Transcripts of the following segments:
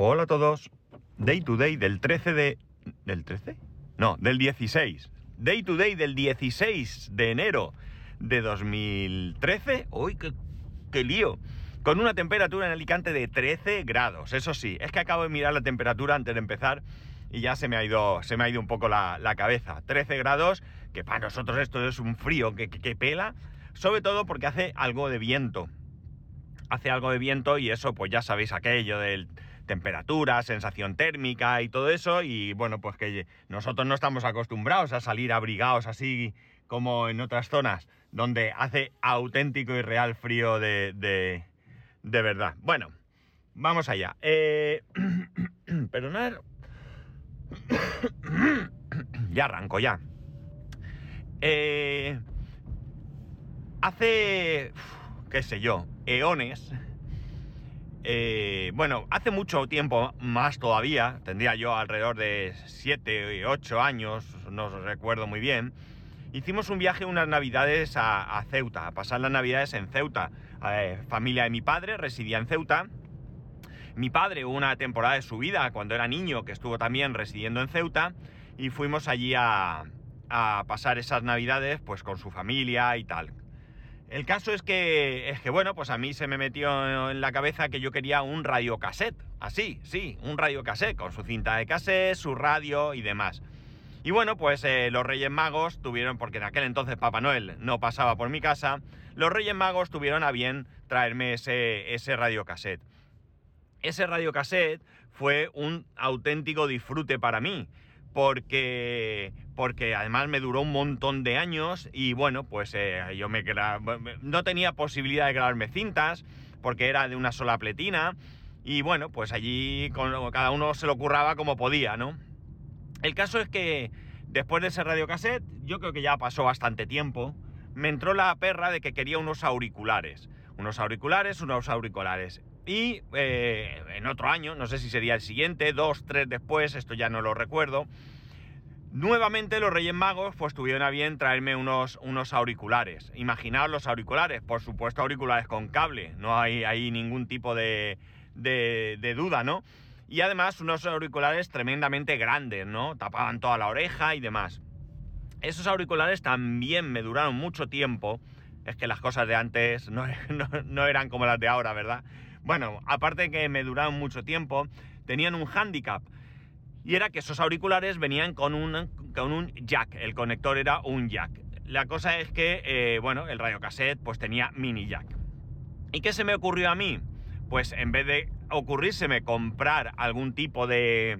Hola a todos. Day to day del 13 de... ¿Del 13? No, del 16. Day to day del 16 de enero de 2013. ¡Uy, qué, qué lío! Con una temperatura en Alicante de 13 grados. Eso sí, es que acabo de mirar la temperatura antes de empezar y ya se me ha ido, se me ha ido un poco la, la cabeza. 13 grados, que para nosotros esto es un frío que, que, que pela. Sobre todo porque hace algo de viento. Hace algo de viento y eso, pues ya sabéis aquello del temperatura, sensación térmica y todo eso. Y bueno, pues que nosotros no estamos acostumbrados a salir abrigados así como en otras zonas donde hace auténtico y real frío de, de, verdad. Bueno, vamos allá. Eh, perdonad. ya arranco, ya. Eh, hace, qué sé yo, eones, eh, bueno, hace mucho tiempo, más todavía, tendría yo alrededor de 7, 8 años, no recuerdo muy bien, hicimos un viaje unas navidades a, Ceuta, a pasar las navidades en Ceuta. Familia de mi padre residía en Ceuta. Mi padre, una temporada de su vida, cuando era niño, que estuvo también residiendo en Ceuta, y fuimos allí a, a pasar esas navidades pues con su familia y tal. El caso es que, es que, bueno, pues a mí se me metió en la cabeza que yo quería un radiocassette. Así, sí, un radiocassette, con su cinta de cassette, su radio y demás. Y bueno, pues eh, los Reyes Magos tuvieron, porque en aquel entonces Papá Noel no pasaba por mi casa, los Reyes Magos tuvieron a bien traerme ese, ese radiocassette. Ese radiocassette fue un auténtico disfrute para mí porque, porque además me duró un montón de años y bueno, pues eh, yo me no tenía posibilidad de grabarme cintas porque era de una sola pletina y bueno, pues allí con, cada uno se lo curraba como podía, ¿no? El caso es que después de ese radiocassette, yo creo que ya pasó bastante tiempo, me entró la perra de que quería unos auriculares. Unos auriculares, unos auriculares. Y eh, en otro año, no sé si sería el siguiente, dos, tres después, esto ya no lo recuerdo, nuevamente los Reyes Magos pues tuvieron a bien traerme unos, unos auriculares. Imaginaos los auriculares, por supuesto auriculares con cable, no hay ahí ningún tipo de, de, de duda, ¿no? Y además unos auriculares tremendamente grandes, ¿no? Tapaban toda la oreja y demás. Esos auriculares también me duraron mucho tiempo. Es que las cosas de antes no, no, no eran como las de ahora, ¿verdad? Bueno, aparte de que me duraron mucho tiempo, tenían un handicap. Y era que esos auriculares venían con un, con un jack. El conector era un jack. La cosa es que, eh, bueno, el radiocassette pues tenía mini jack. ¿Y qué se me ocurrió a mí? Pues en vez de ocurrírseme comprar algún tipo de,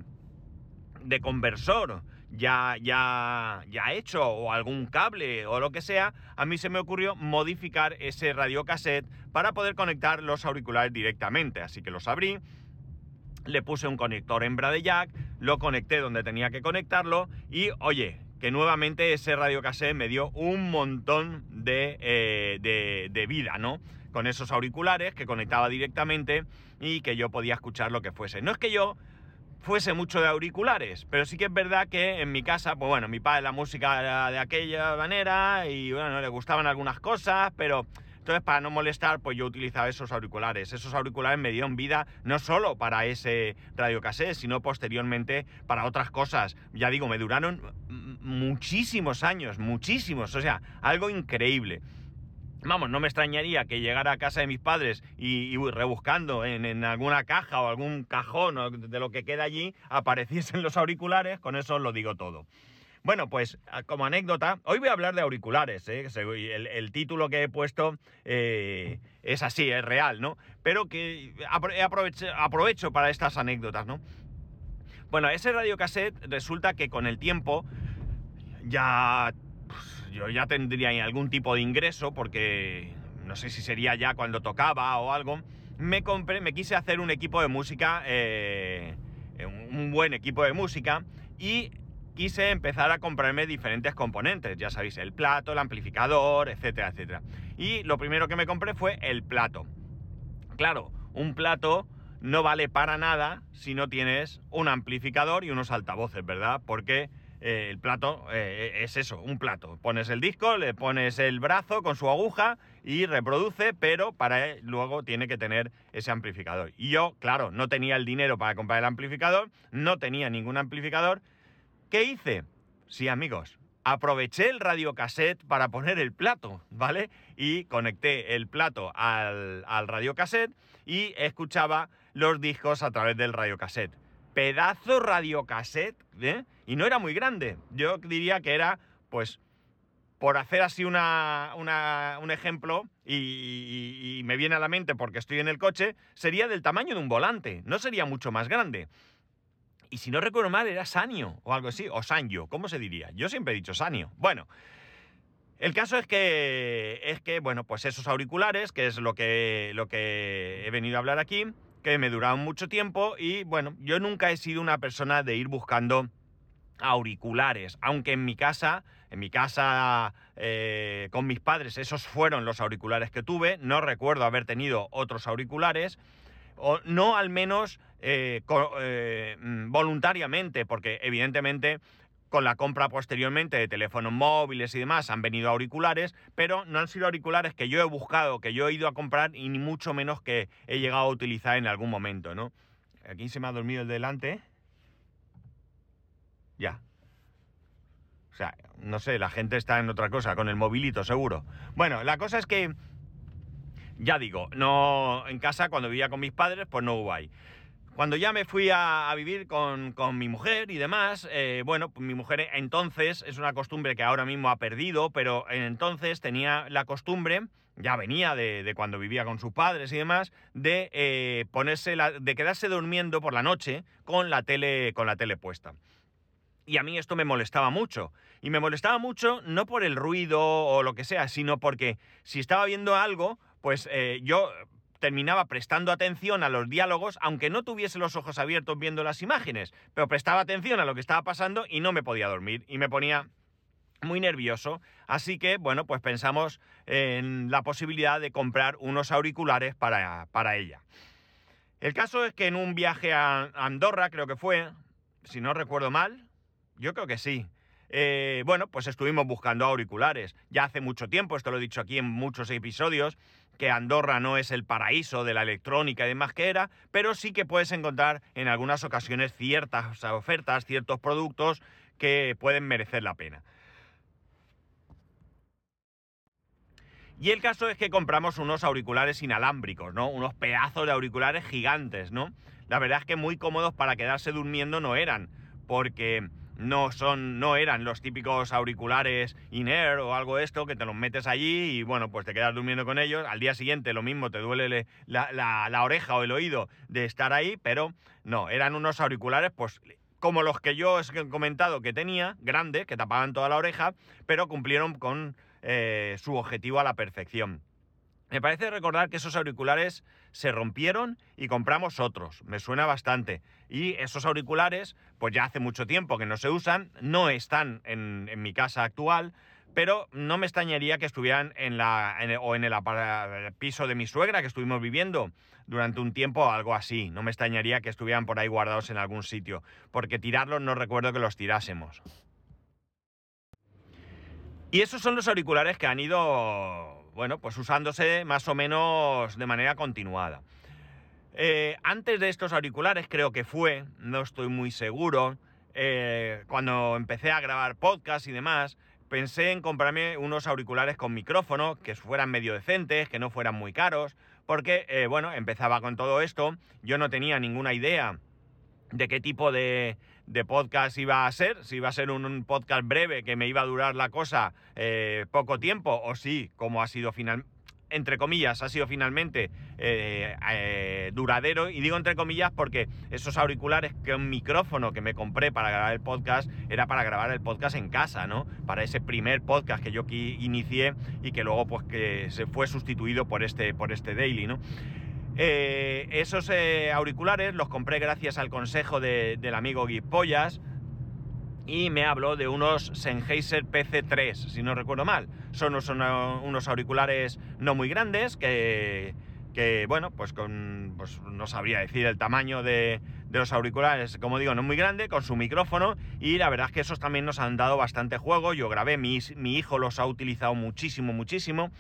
de conversor ya, ya, ya hecho o algún cable o lo que sea, a mí se me ocurrió modificar ese radiocassette para poder conectar los auriculares directamente. Así que los abrí, le puse un conector hembra de jack, lo conecté donde tenía que conectarlo y oye, que nuevamente ese radiocassette me dio un montón eh, de, de vida, ¿no? Con esos auriculares que conectaba directamente y que yo podía escuchar lo que fuese. No es que yo fuese mucho de auriculares, pero sí que es verdad que en mi casa, pues bueno, mi padre la música era de aquella manera y bueno, le gustaban algunas cosas, pero entonces para no molestar, pues yo utilizaba esos auriculares. Esos auriculares me dieron vida no solo para ese radiocassette, sino posteriormente para otras cosas. Ya digo, me duraron muchísimos años, muchísimos, o sea, algo increíble. Vamos, no me extrañaría que llegara a casa de mis padres y, rebuscando en, alguna caja o algún cajón de lo que queda allí apareciesen los auriculares, con eso lo digo todo. Bueno, pues como anécdota, hoy voy a hablar de auriculares, ¿eh? el, título que he puesto eh, es así, es real, ¿no? Pero que aprovecho, aprovecho para estas anécdotas, ¿no? Bueno, ese radiocassette resulta que con el tiempo ya pues, yo ya tendría algún tipo de ingreso porque no sé si sería ya cuando tocaba o algo. Me compré, me quise hacer un equipo de música, eh, un buen equipo de música y quise empezar a comprarme diferentes componentes, ya sabéis, el plato, el amplificador, etcétera, etcétera. Y lo primero que me compré fue el plato. Claro, un plato no vale para nada si no tienes un amplificador y unos altavoces, ¿verdad? Porque el plato eh, es eso, un plato. Pones el disco, le pones el brazo con su aguja y reproduce, pero para luego tiene que tener ese amplificador. Y yo, claro, no tenía el dinero para comprar el amplificador, no tenía ningún amplificador. ¿Qué hice? Sí, amigos, aproveché el radiocassette para poner el plato, ¿vale? Y conecté el plato al, al radiocassette y escuchaba los discos a través del radiocassette. Pedazo radiocassette, ¿eh? Y no era muy grande. Yo diría que era, pues, por hacer así una, un ejemplo, y, me viene a la mente porque estoy en el coche, sería del tamaño de un volante, no sería mucho más grande. Y si no recuerdo mal, era Sanio o algo así, o Sanyo, ¿cómo se diría? Yo siempre he dicho Sanio. Bueno, el caso es que, es que, bueno, pues esos auriculares, que es lo que, lo que he venido a hablar aquí, que me duraron mucho tiempo y, bueno, yo nunca he sido una persona de ir buscando auriculares, aunque en mi casa, en mi casa eh, con mis padres, esos fueron los auriculares que tuve, no recuerdo haber tenido otros auriculares, o no al menos eh, eh, mm, voluntariamente, porque evidentemente con la compra posteriormente de teléfonos móviles y demás han venido auriculares, pero no han sido auriculares que yo he buscado, que yo he ido a comprar y ni mucho menos que he llegado a utilizar en algún momento, ¿no? Aquí se me ha dormido el delante. Ya. O sea, no sé, la gente está en otra cosa, con el movilito seguro. Bueno, la cosa es que, ya digo, no en casa cuando vivía con mis padres, pues no hubo ahí. Cuando ya me fui a, vivir con, mi mujer y demás, eh, bueno, pues mi mujer entonces, es una costumbre que ahora mismo ha perdido, pero entonces tenía la costumbre, ya venía de, cuando vivía con sus padres y demás, de eh, ponerse de quedarse durmiendo por la noche con la tele, con la tele puesta. Y a mí esto me molestaba mucho. Y me molestaba mucho no por el ruido o lo que sea, sino porque si estaba viendo algo, pues eh, yo terminaba prestando atención a los diálogos, aunque no tuviese los ojos abiertos viendo las imágenes, pero prestaba atención a lo que estaba pasando y no me podía dormir y me ponía muy nervioso. Así que, bueno, pues pensamos en la posibilidad de comprar unos auriculares para, para ella. El caso es que en un viaje a Andorra, creo que fue, si no recuerdo mal, yo creo que sí. Eh, bueno, pues estuvimos buscando auriculares. Ya hace mucho tiempo, esto lo he dicho aquí en muchos episodios, que Andorra no es el paraíso de la electrónica y demás que era, pero sí que puedes encontrar en algunas ocasiones ciertas ofertas, ciertos productos que pueden merecer la pena. Y el caso es que compramos unos auriculares inalámbricos, ¿no? Unos pedazos de auriculares gigantes, ¿no? La verdad es que muy cómodos para quedarse durmiendo no eran, porque no son, no eran los típicos auriculares in-air o algo esto que te los metes allí y bueno, pues te quedas durmiendo con ellos. Al día siguiente lo mismo, te duele la, la oreja o el oído de estar ahí, pero no, eran unos auriculares pues como los que yo he comentado que tenía, grandes, que tapaban toda la oreja, pero cumplieron con eh, su objetivo a la perfección. Me parece recordar que esos auriculares se rompieron y compramos otros. Me suena bastante. Y esos auriculares, pues ya hace mucho tiempo que no se usan, no están en, mi casa actual, pero no me extrañaría que estuvieran en la o en el, piso de mi suegra que estuvimos viviendo durante un tiempo algo así. No me extrañaría que estuvieran por ahí guardados en algún sitio, porque tirarlos no recuerdo que los tirásemos. Y esos son los auriculares que han ido bueno, pues usándose más o menos de manera continuada. Eh, antes de estos auriculares creo que fue, no estoy muy seguro, eh, cuando empecé a grabar podcast y demás, pensé en comprarme unos auriculares con micrófono, que fueran medio decentes, que no fueran muy caros, porque, eh, bueno, empezaba con todo esto, yo no tenía ninguna idea de qué tipo de, de podcast iba a ser, si iba a ser un, podcast breve que me iba a durar la cosa eh, poco tiempo, o si, como ha sido final, entre comillas, ha sido finalmente eh, eh, duradero. Y digo entre comillas porque esos auriculares que un micrófono que me compré para grabar el podcast era para grabar el podcast en casa, ¿no? Para ese primer podcast que yo inicié y que luego pues que se fue sustituido por este, por este daily, ¿no? Eh, esos eh, auriculares los compré gracias al consejo del amigo Guipollas y me habló de unos Sennheiser PC3, si no recuerdo mal. Son unos, auriculares no muy grandes que, bueno, pues, con, pues no sabría decir el tamaño de, los auriculares, como digo, no muy grande, con su micrófono y la verdad es que esos también nos han dado bastante juego. Yo grabé, mi, mi hijo los ha utilizado muchísimo, muchísimo.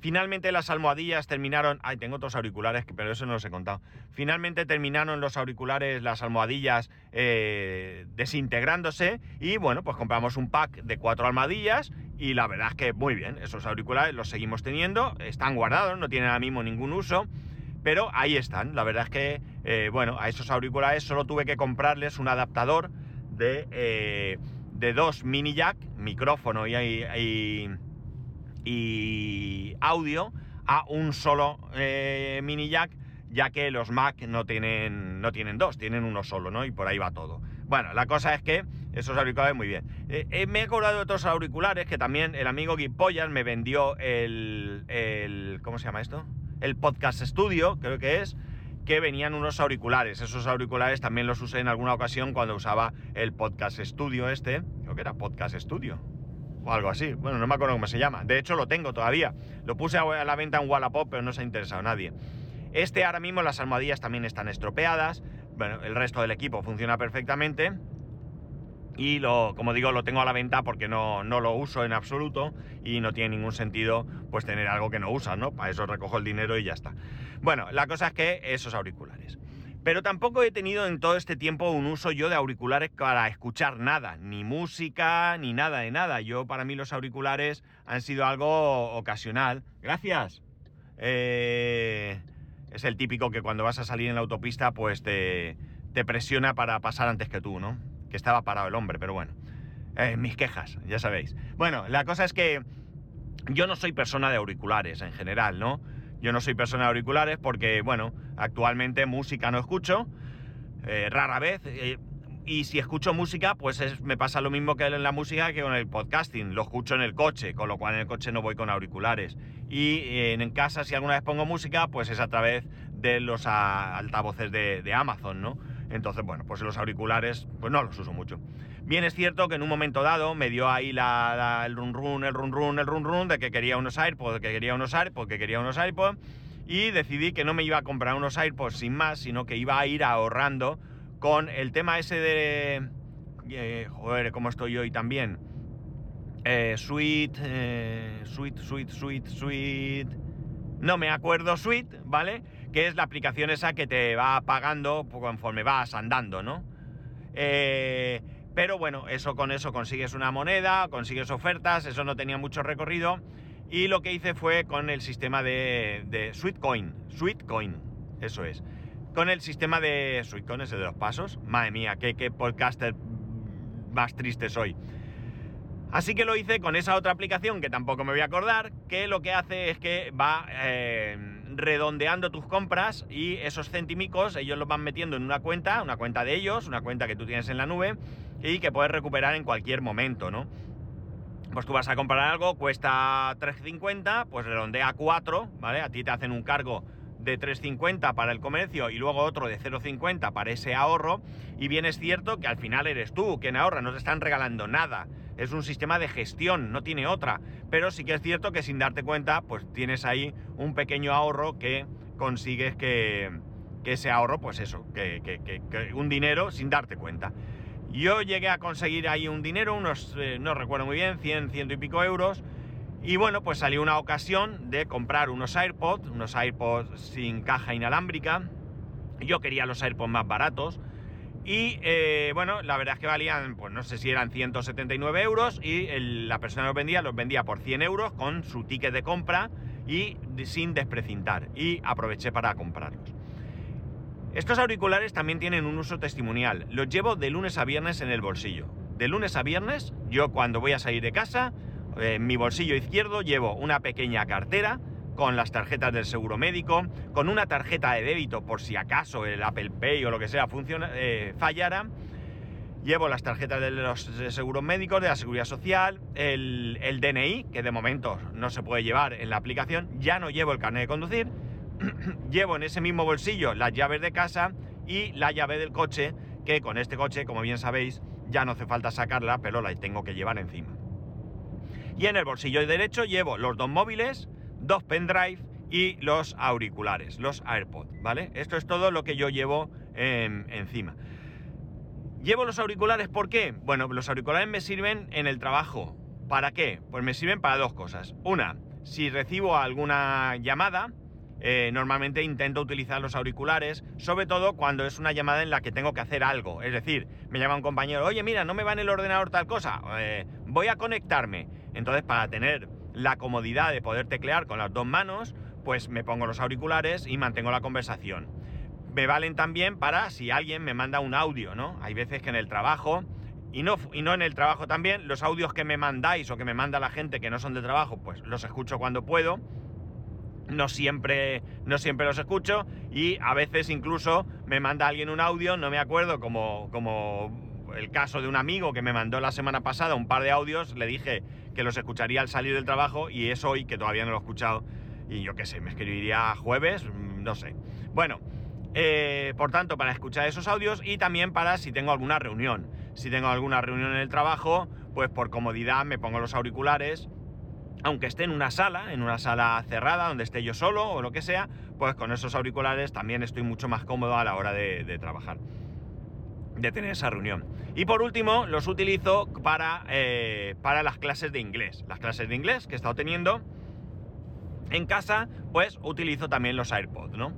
Finalmente las almohadillas terminaron... Ay, tengo otros auriculares, pero eso no los he contado. Finalmente terminaron los auriculares, las almohadillas eh, desintegrándose y bueno, pues compramos un pack de cuatro almohadillas y la verdad es que muy bien, esos auriculares los seguimos teniendo, están guardados, no tienen ahora mismo ningún uso, pero ahí están. La verdad es que, eh, bueno, a esos auriculares solo tuve que comprarles un adaptador de, eh, dos mini jack, micrófono y, y, y audio, a un solo eh, mini jack, ya que los Mac no tienen, no tienen dos, tienen uno solo, ¿no? Y por ahí va todo. Bueno, la cosa es que esos auriculares muy bien. me he acordado de otros auriculares que también el amigo Guipollas me vendió el, el... ¿Cómo se llama esto? el Podcast Studio, creo que es, que venían unos auriculares. Esos auriculares también los usé en alguna ocasión cuando usaba el Podcast Studio este. Creo que era Podcast Studio. Algo así. Bueno, no me acuerdo cómo se llama. De hecho, lo tengo todavía. Lo puse a la venta en Wallapop, pero no se ha interesado a nadie. Este ahora mismo las almohadillas también están estropeadas. Bueno, el resto del equipo funciona perfectamente y lo, como digo, lo tengo a la venta porque no, no, lo uso en absoluto y no tiene ningún sentido pues tener algo que no usas, ¿no? Para eso recojo el dinero y ya está. Bueno, la cosa es que esos auriculares. Pero tampoco he tenido en todo este tiempo un uso yo de auriculares para escuchar nada, ni música, ni nada de nada. Yo, para mí, los auriculares han sido algo ocasional. Gracias. Eh, es el típico que cuando vas a salir en la autopista, pues te, presiona para pasar antes que tú, ¿no? que estaba parado el hombre, pero bueno. Eh, mis quejas, ya sabéis. Bueno, la cosa es que yo no soy persona de auriculares en general, ¿no? Yo no soy persona de auriculares porque, bueno, actualmente música no escucho, eh, rara vez. Eh, y si escucho música, pues me pasa lo mismo que en la música que con el podcasting. Lo escucho en el coche, con lo cual en el coche no voy con auriculares. Y en, casa, si alguna vez pongo música, pues es a través de los altavoces de Amazon, ¿no? Entonces, bueno, pues los auriculares, pues no los uso mucho. Bien es cierto que en un momento dado me dio ahí la, el run run, el run run, el run run de que quería unos AirPods, que quería unos AirPods, que quería unos AirPods. Y decidí que no me iba a comprar unos AirPods sin más, sino que iba a ir ahorrando con el tema ese de... Eh, joder, ¿cómo estoy hoy también? Eh, sweet, eh, sweet, sweet, sweet, sweet... No me acuerdo, sweet, ¿vale? Que es la aplicación esa que te va pagando conforme vas andando, ¿no? Eh, pero bueno, eso con eso consigues una moneda, consigues ofertas, eso no tenía mucho recorrido. Y lo que hice fue con el sistema de, de Sweetcoin. Sweetcoin, eso es. Con el sistema de Sweetcoin, ese de los pasos. Madre mía, qué, qué podcaster más triste soy. Así que lo hice con esa otra aplicación que tampoco me voy a acordar, que lo que hace es que va eh, redondeando tus compras y esos centímicos ellos los van metiendo en una cuenta, una cuenta de ellos, una cuenta que tú tienes en la nube y que puedes recuperar en cualquier momento, ¿no? Pues tú vas a comprar algo, cuesta 3.50, pues redondea a 4, ¿vale? A ti te hacen un cargo de 3.50 para el comercio y luego otro de 0.50 para ese ahorro. Y bien es cierto que al final eres tú quien ahorra, no te están regalando nada. Es un sistema de gestión, no tiene otra. Pero sí que es cierto que sin darte cuenta, pues tienes ahí un pequeño ahorro que consigues que, ese ahorro, pues eso, que, un dinero sin darte cuenta. Yo llegué a conseguir ahí un dinero, unos, eh, no recuerdo muy bien, 100, ciento y pico euros y bueno, pues salió una ocasión de comprar unos AirPods, unos AirPods sin caja inalámbrica. Yo quería los AirPods más baratos. Y eh, bueno, la verdad es que valían, pues no sé si eran 179 euros y la persona que los vendía los vendía por 100 euros con su ticket de compra y sin desprecintar. Y aproveché para comprarlos. Estos auriculares también tienen un uso testimonial. Los llevo de lunes a viernes en el bolsillo. De lunes a viernes, yo cuando voy a salir de casa, en mi bolsillo izquierdo llevo una pequeña cartera con las tarjetas del seguro médico, con una tarjeta de débito por si acaso el Apple Pay o lo que sea eh, fallara. Llevo las tarjetas de los seguros médicos, de la seguridad social, el, el, DNI, que de momento no se puede llevar en la aplicación, ya no llevo el carnet de conducir, llevo en ese mismo bolsillo las llaves de casa y la llave del coche, que con este coche, como bien sabéis, ya no hace falta sacarla, pero la tengo que llevar encima. Y en el bolsillo derecho llevo los dos móviles, dos pendrive y los auriculares, los AirPods, ¿vale? Esto es todo lo que yo llevo encima. Llevo los auriculares, ¿por qué? Bueno, los auriculares me sirven en el trabajo. ¿Para qué? Pues me sirven para dos cosas. Una, si recibo alguna llamada, eh, normalmente intento utilizar los auriculares, sobre todo cuando es una llamada en la que tengo que hacer algo. Es decir, me llama un compañero, oye, mira, no me va en el ordenador tal cosa, eh, voy a conectarme. Entonces, para tener la comodidad de poder teclear con las dos manos, pues me pongo los auriculares y mantengo la conversación. Me valen también para si alguien me manda un audio, ¿no? Hay veces que en el trabajo, y no, y no en el trabajo también, los audios que me mandáis o que me manda la gente que no son de trabajo, pues los escucho cuando puedo no siempre, no siempre los escucho y a veces incluso me manda alguien un audio, no me acuerdo, como, como el caso de un amigo que me mandó la semana pasada un par de audios, le dije que los escucharía al salir del trabajo y es hoy que todavía no lo he escuchado y yo qué sé, me escribiría jueves, mm, no sé. Bueno, eh, por tanto, para escuchar esos audios y también para si tengo alguna reunión. Si tengo alguna reunión en el trabajo, pues por comodidad me pongo los auriculares aunque esté en una sala, en una sala cerrada, donde esté yo solo o lo que sea, pues con esos auriculares también estoy mucho más cómodo a la hora de, trabajar, de tener esa reunión. Y por último, los utilizo para, eh, para las clases de inglés. Las clases de inglés que he estado teniendo en casa, pues utilizo también los AirPods, ¿no?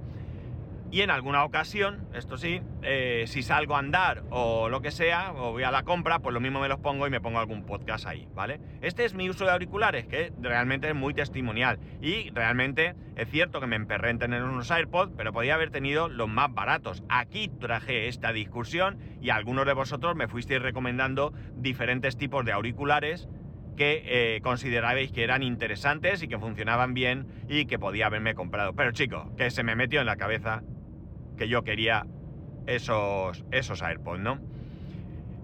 Y en alguna ocasión, esto sí, eh, si salgo a andar o lo que sea, o voy a la compra, pues lo mismo me los pongo y me pongo algún podcast ahí, ¿vale? Este es mi uso de auriculares, que realmente es muy testimonial. Y realmente es cierto que me emperré en tener unos AirPods, pero podía haber tenido los más baratos. Aquí traje esta discusión y algunos de vosotros me fuisteis recomendando diferentes tipos de auriculares que eh, considerabais que eran interesantes y que funcionaban bien y que podía haberme comprado. Pero chicos, que se me metió en la cabeza que yo quería esos, esos AirPods, ¿no?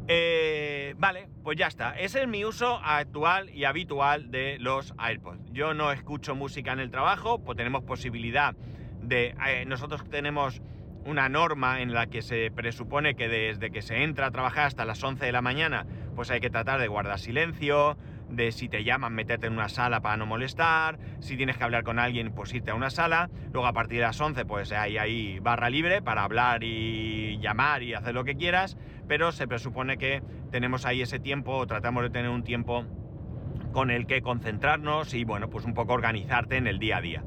Eh, vale, pues ya está. Ese es mi uso actual y habitual de los AirPods. Yo no escucho música en el trabajo, pues tenemos posibilidad de... Eh, nosotros tenemos una norma en la que se presupone que desde que se entra a trabajar hasta las 11 de la mañana, pues hay que tratar de guardar silencio, de si te llaman, meterte en una sala para no molestar, si tienes que hablar con alguien, pues irte a una sala, luego a partir de las 11 pues hay ahí barra libre para hablar y llamar y hacer lo que quieras, pero se presupone que tenemos ahí ese tiempo, o tratamos de tener un tiempo con el que concentrarnos y bueno, pues un poco organizarte en el día a día.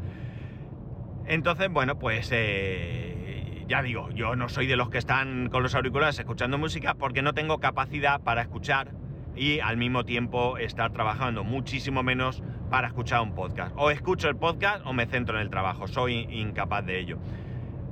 Entonces, bueno, pues eh, ya digo, yo no soy de los que están con los auriculares escuchando música porque no tengo capacidad para escuchar y al mismo tiempo estar trabajando muchísimo menos para escuchar un podcast. O escucho el podcast o me centro en el trabajo, soy incapaz de ello.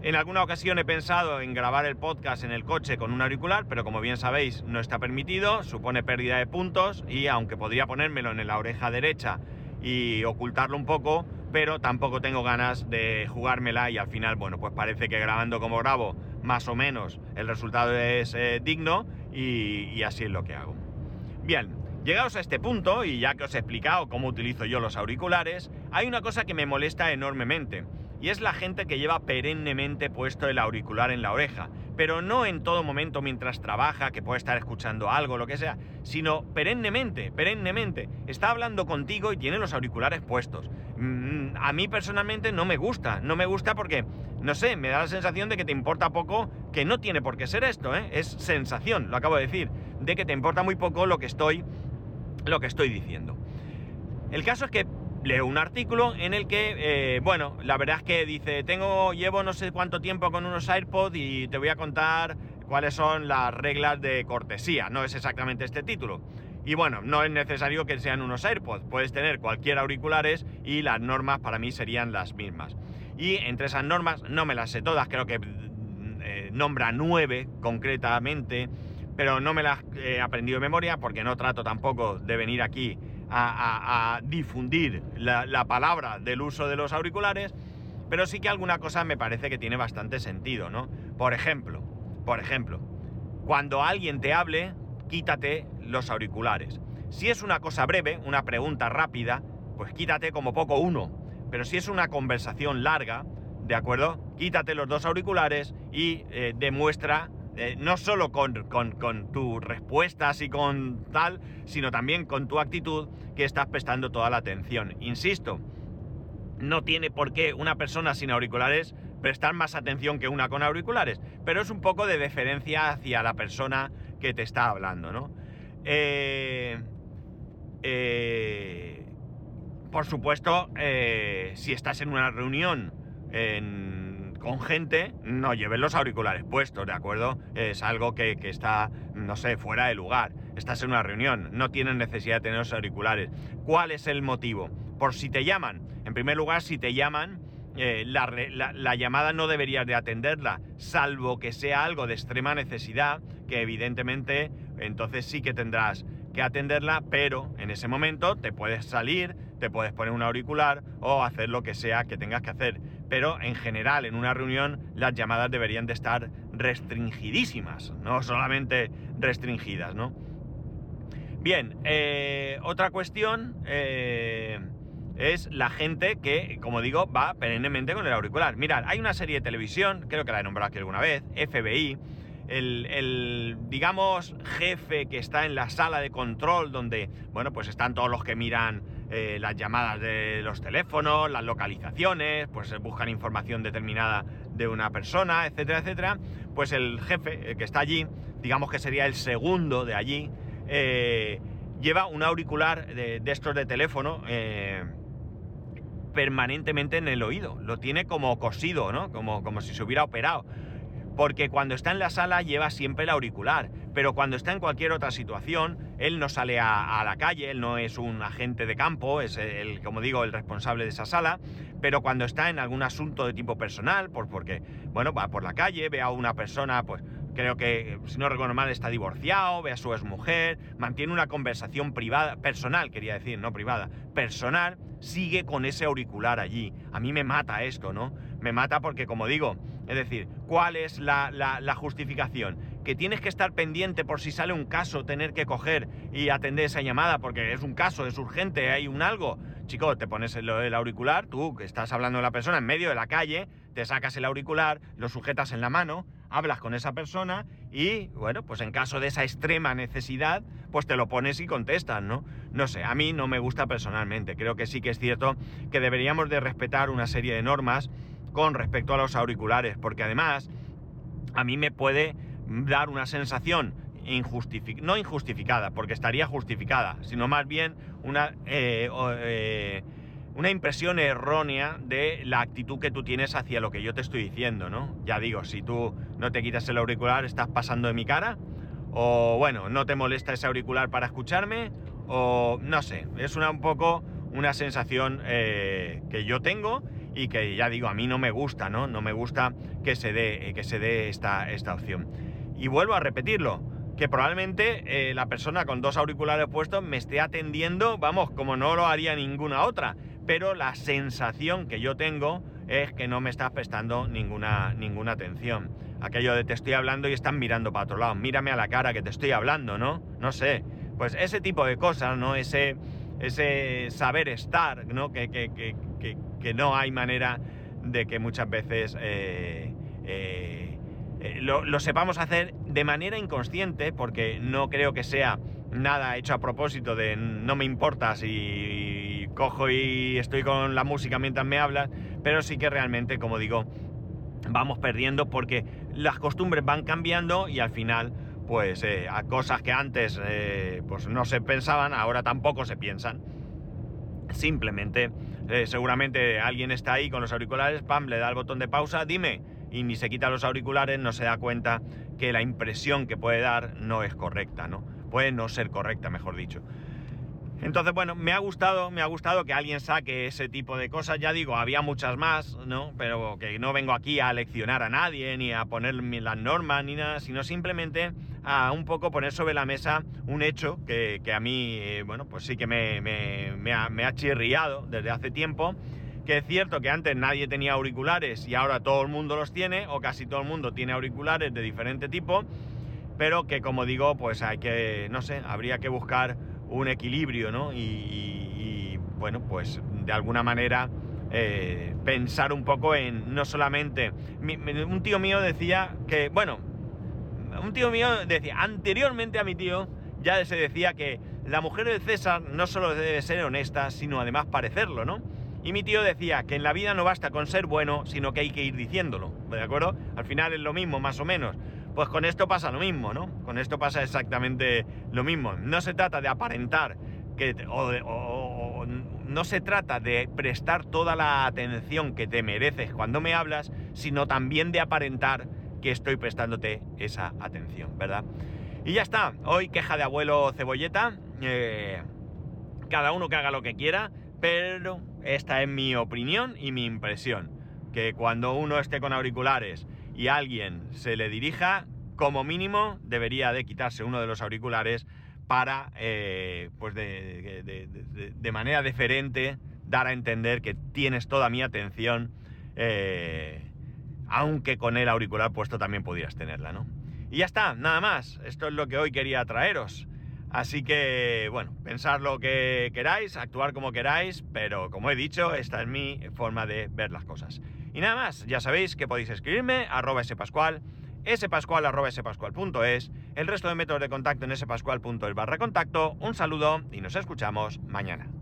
En alguna ocasión he pensado en grabar el podcast en el coche con un auricular, pero como bien sabéis no está permitido, supone pérdida de puntos y aunque podría ponérmelo en la oreja derecha y ocultarlo un poco, pero tampoco tengo ganas de jugármela y al final, bueno, pues parece que grabando como grabo, más o menos, el resultado es eh, digno y así es lo que hago. Bien, llegados a este punto, y ya que os he explicado cómo utilizo yo los auriculares, hay una cosa que me molesta enormemente, y es la gente que lleva perennemente puesto el auricular en la oreja, pero no en todo momento mientras trabaja, que puede estar escuchando algo, lo que sea, sino perennemente, perennemente. Está hablando contigo y tiene los auriculares puestos. Mm, a mí personalmente no me gusta, no me gusta porque, no sé, me da la sensación de que te importa poco, que no tiene por qué ser esto, ¿eh? es sensación, lo acabo de decir de que te importa muy poco lo que estoy, lo que estoy diciendo. El caso es que leo un artículo en el que, eh, bueno, la verdad es que dice, tengo, llevo no sé cuánto tiempo con unos AirPods y te voy a contar cuáles son las reglas de cortesía. No es exactamente este título. Y bueno, no es necesario que sean unos AirPods, puedes tener cualquier auriculares y las normas para mí serían las mismas. Y entre esas normas, no me las sé todas, creo que eh, nombra nueve concretamente pero no me las he aprendido de memoria porque no trato tampoco de venir aquí a, difundir la, palabra del uso de los auriculares, pero sí que alguna cosa me parece que tiene bastante sentido, ¿no? Por ejemplo, por ejemplo, cuando alguien te hable, quítate los auriculares. Si es una cosa breve, una pregunta rápida, pues quítate como poco uno. Pero si es una conversación larga, ¿de acuerdo? Quítate los dos auriculares y eh, demuestra eh, no solo con, con, tus respuestas y con tal, sino también con tu actitud que estás prestando toda la atención. Insisto, no tiene por qué una persona sin auriculares prestar más atención que una con auriculares, pero es un poco de deferencia hacia la persona que te está hablando, ¿no? Eh, eh, por supuesto, eh, si estás en una reunión con gente, no lleves los auriculares puestos, ¿de acuerdo? Es algo que, está, no sé, fuera de lugar. Estás en una reunión, no tienes necesidad de tener los auriculares. ¿Cuál es el motivo? Por si te llaman. En primer lugar, si te llaman, eh, la, llamada no deberías de atenderla, salvo que sea algo de extrema necesidad, que evidentemente entonces sí que tendrás que atenderla, pero en ese momento te puedes salir, te puedes poner un auricular o hacer lo que sea que tengas que hacer. Pero en general, en una reunión, las llamadas deberían de estar restringidísimas, no solamente restringidas, ¿no? Bien, eh, otra cuestión... Eh, es la gente que, como digo, va perennemente con el auricular. Mirad, hay una serie de televisión, creo que la he nombrado aquí alguna vez, FBI, el, digamos, jefe que está en la sala de control donde, bueno, pues están todos los que miran eh, las llamadas de los teléfonos, las localizaciones, pues buscan información determinada de una persona, etcétera, etcétera, pues el jefe que está allí, digamos que sería el segundo de allí, eh, lleva un auricular de, estos de teléfono, eh, permanentemente en el oído. Lo tiene como cosido, ¿no? Como, como si se hubiera operado. Porque cuando está en la sala lleva siempre el auricular, pero cuando está en cualquier otra situación, él no sale a, la calle, él no es un agente de campo, es el, como digo, el responsable de esa sala, pero cuando está en algún asunto de tipo personal, por, porque, bueno, va por la calle, ve a una persona, pues creo que, si no recuerdo mal, está divorciado, ve a su exmujer, mantiene una conversación privada, personal, quería decir, no privada, personal, sigue con ese auricular allí. A mí me mata esto, ¿no? Me mata porque, como digo, es decir, ¿cuál es la, justificación? Que tienes que estar pendiente por si sale un caso, tener que coger y atender esa llamada porque es un caso, es urgente, hay un algo. Chico, te pones el, auricular, tú que estás hablando de la persona en medio de la calle, te sacas el auricular, lo sujetas en la mano, hablas con esa persona y, bueno, pues en caso de esa extrema necesidad, pues te lo pones y contestas, ¿no? No sé, a mí no me gusta personalmente. Creo que sí que es cierto que deberíamos de respetar una serie de normas con respecto a los auriculares, porque además a mí me puede dar una sensación no injustificada, porque estaría justificada, sino más bien una... Eh, eh, una impresión errónea de la actitud que tú tienes hacia lo que yo te estoy diciendo, ¿no? Ya digo, si tú no te quitas el auricular, estás pasando de mi cara, o bueno, no te molesta ese auricular para escucharme, o no sé, es una, un poco una sensación eh, que yo tengo y que ya digo, a mí no me gusta, ¿no? No me gusta que se dé, que se dé esta, esta opción. Y vuelvo a repetirlo, que probablemente eh, la persona con dos auriculares puestos me esté atendiendo, vamos, como no lo haría ninguna otra pero la sensación que yo tengo es que no me estás prestando ninguna, ninguna atención. Aquello de te estoy hablando y están mirando para otro lado. Mírame a la cara que te estoy hablando, ¿no? No sé. Pues ese tipo de cosas, ¿no? Ese, ese saber estar, ¿no? Que, que, no hay manera de que muchas veces eh, eh, eh, lo, sepamos hacer de manera inconsciente, porque no creo que sea nada hecho a propósito de no me importa si cojo y estoy con la música mientras me hablas, pero sí que realmente, como digo, vamos perdiendo porque las costumbres van cambiando y al final, pues eh, a cosas que antes eh, pues no se pensaban, ahora tampoco se piensan. Simplemente, seguramente alguien está ahí con los auriculares, pam, le da el botón de pausa, dime, y ni se quita los auriculares, no se da cuenta que la impresión que puede dar no es correcta, ¿no? Puede no ser correcta, mejor dicho. Entonces, bueno, me ha gustado, me ha gustado que alguien saque ese tipo de cosas. Ya digo, había muchas más, ¿no? Pero que no vengo aquí a leccionar a nadie, ni a poner las normas, ni nada, sino simplemente a un poco poner sobre la mesa un hecho que, a mí, eh, bueno, pues sí que me, me, ha, me ha chirriado desde hace tiempo. Que es cierto que antes nadie tenía auriculares y ahora todo el mundo los tiene, o casi todo el mundo tiene auriculares de diferente tipo, pero que como digo, pues hay que, no sé, habría que buscar un equilibrio, ¿no? Y, bueno, pues de alguna manera eh, pensar un poco en no solamente... un tío mío decía que, bueno, un tío mío decía, anteriormente a mi tío ya se decía que la mujer del César no solo debe ser honesta, sino además parecerlo, ¿no? Y mi tío decía que en la vida no basta con ser bueno, sino que hay que ir diciéndolo, ¿de acuerdo? Al final es lo mismo, más o menos. Pues con esto pasa lo mismo, ¿no? Con esto pasa exactamente lo mismo. No se trata de aparentar que, o, no se trata de prestar toda la atención que te mereces cuando me hablas, sino también de aparentar que estoy prestándote esa atención, ¿verdad? Y ya está, hoy queja de abuelo cebolleta, eh, cada uno que haga lo que quiera, pero esta es mi opinión y mi impresión, que cuando uno esté con auriculares y alguien se le dirija, como mínimo debería de quitarse uno de los auriculares para, eh, pues de, manera deferente, dar a entender que tienes toda mi atención, eh, aunque con el auricular puesto también pudieras tenerla, ¿no? Y ya está, nada más. Esto es lo que hoy quería traeros. Así que, bueno, pensar lo que queráis, actuar como queráis, pero como he dicho, esta es mi forma de ver las cosas. Y nada más, ya sabéis que podéis escribirme, arroba spascual, spascual arroba el resto de métodos de contacto en spascual.es barra contacto. Un saludo y nos escuchamos mañana.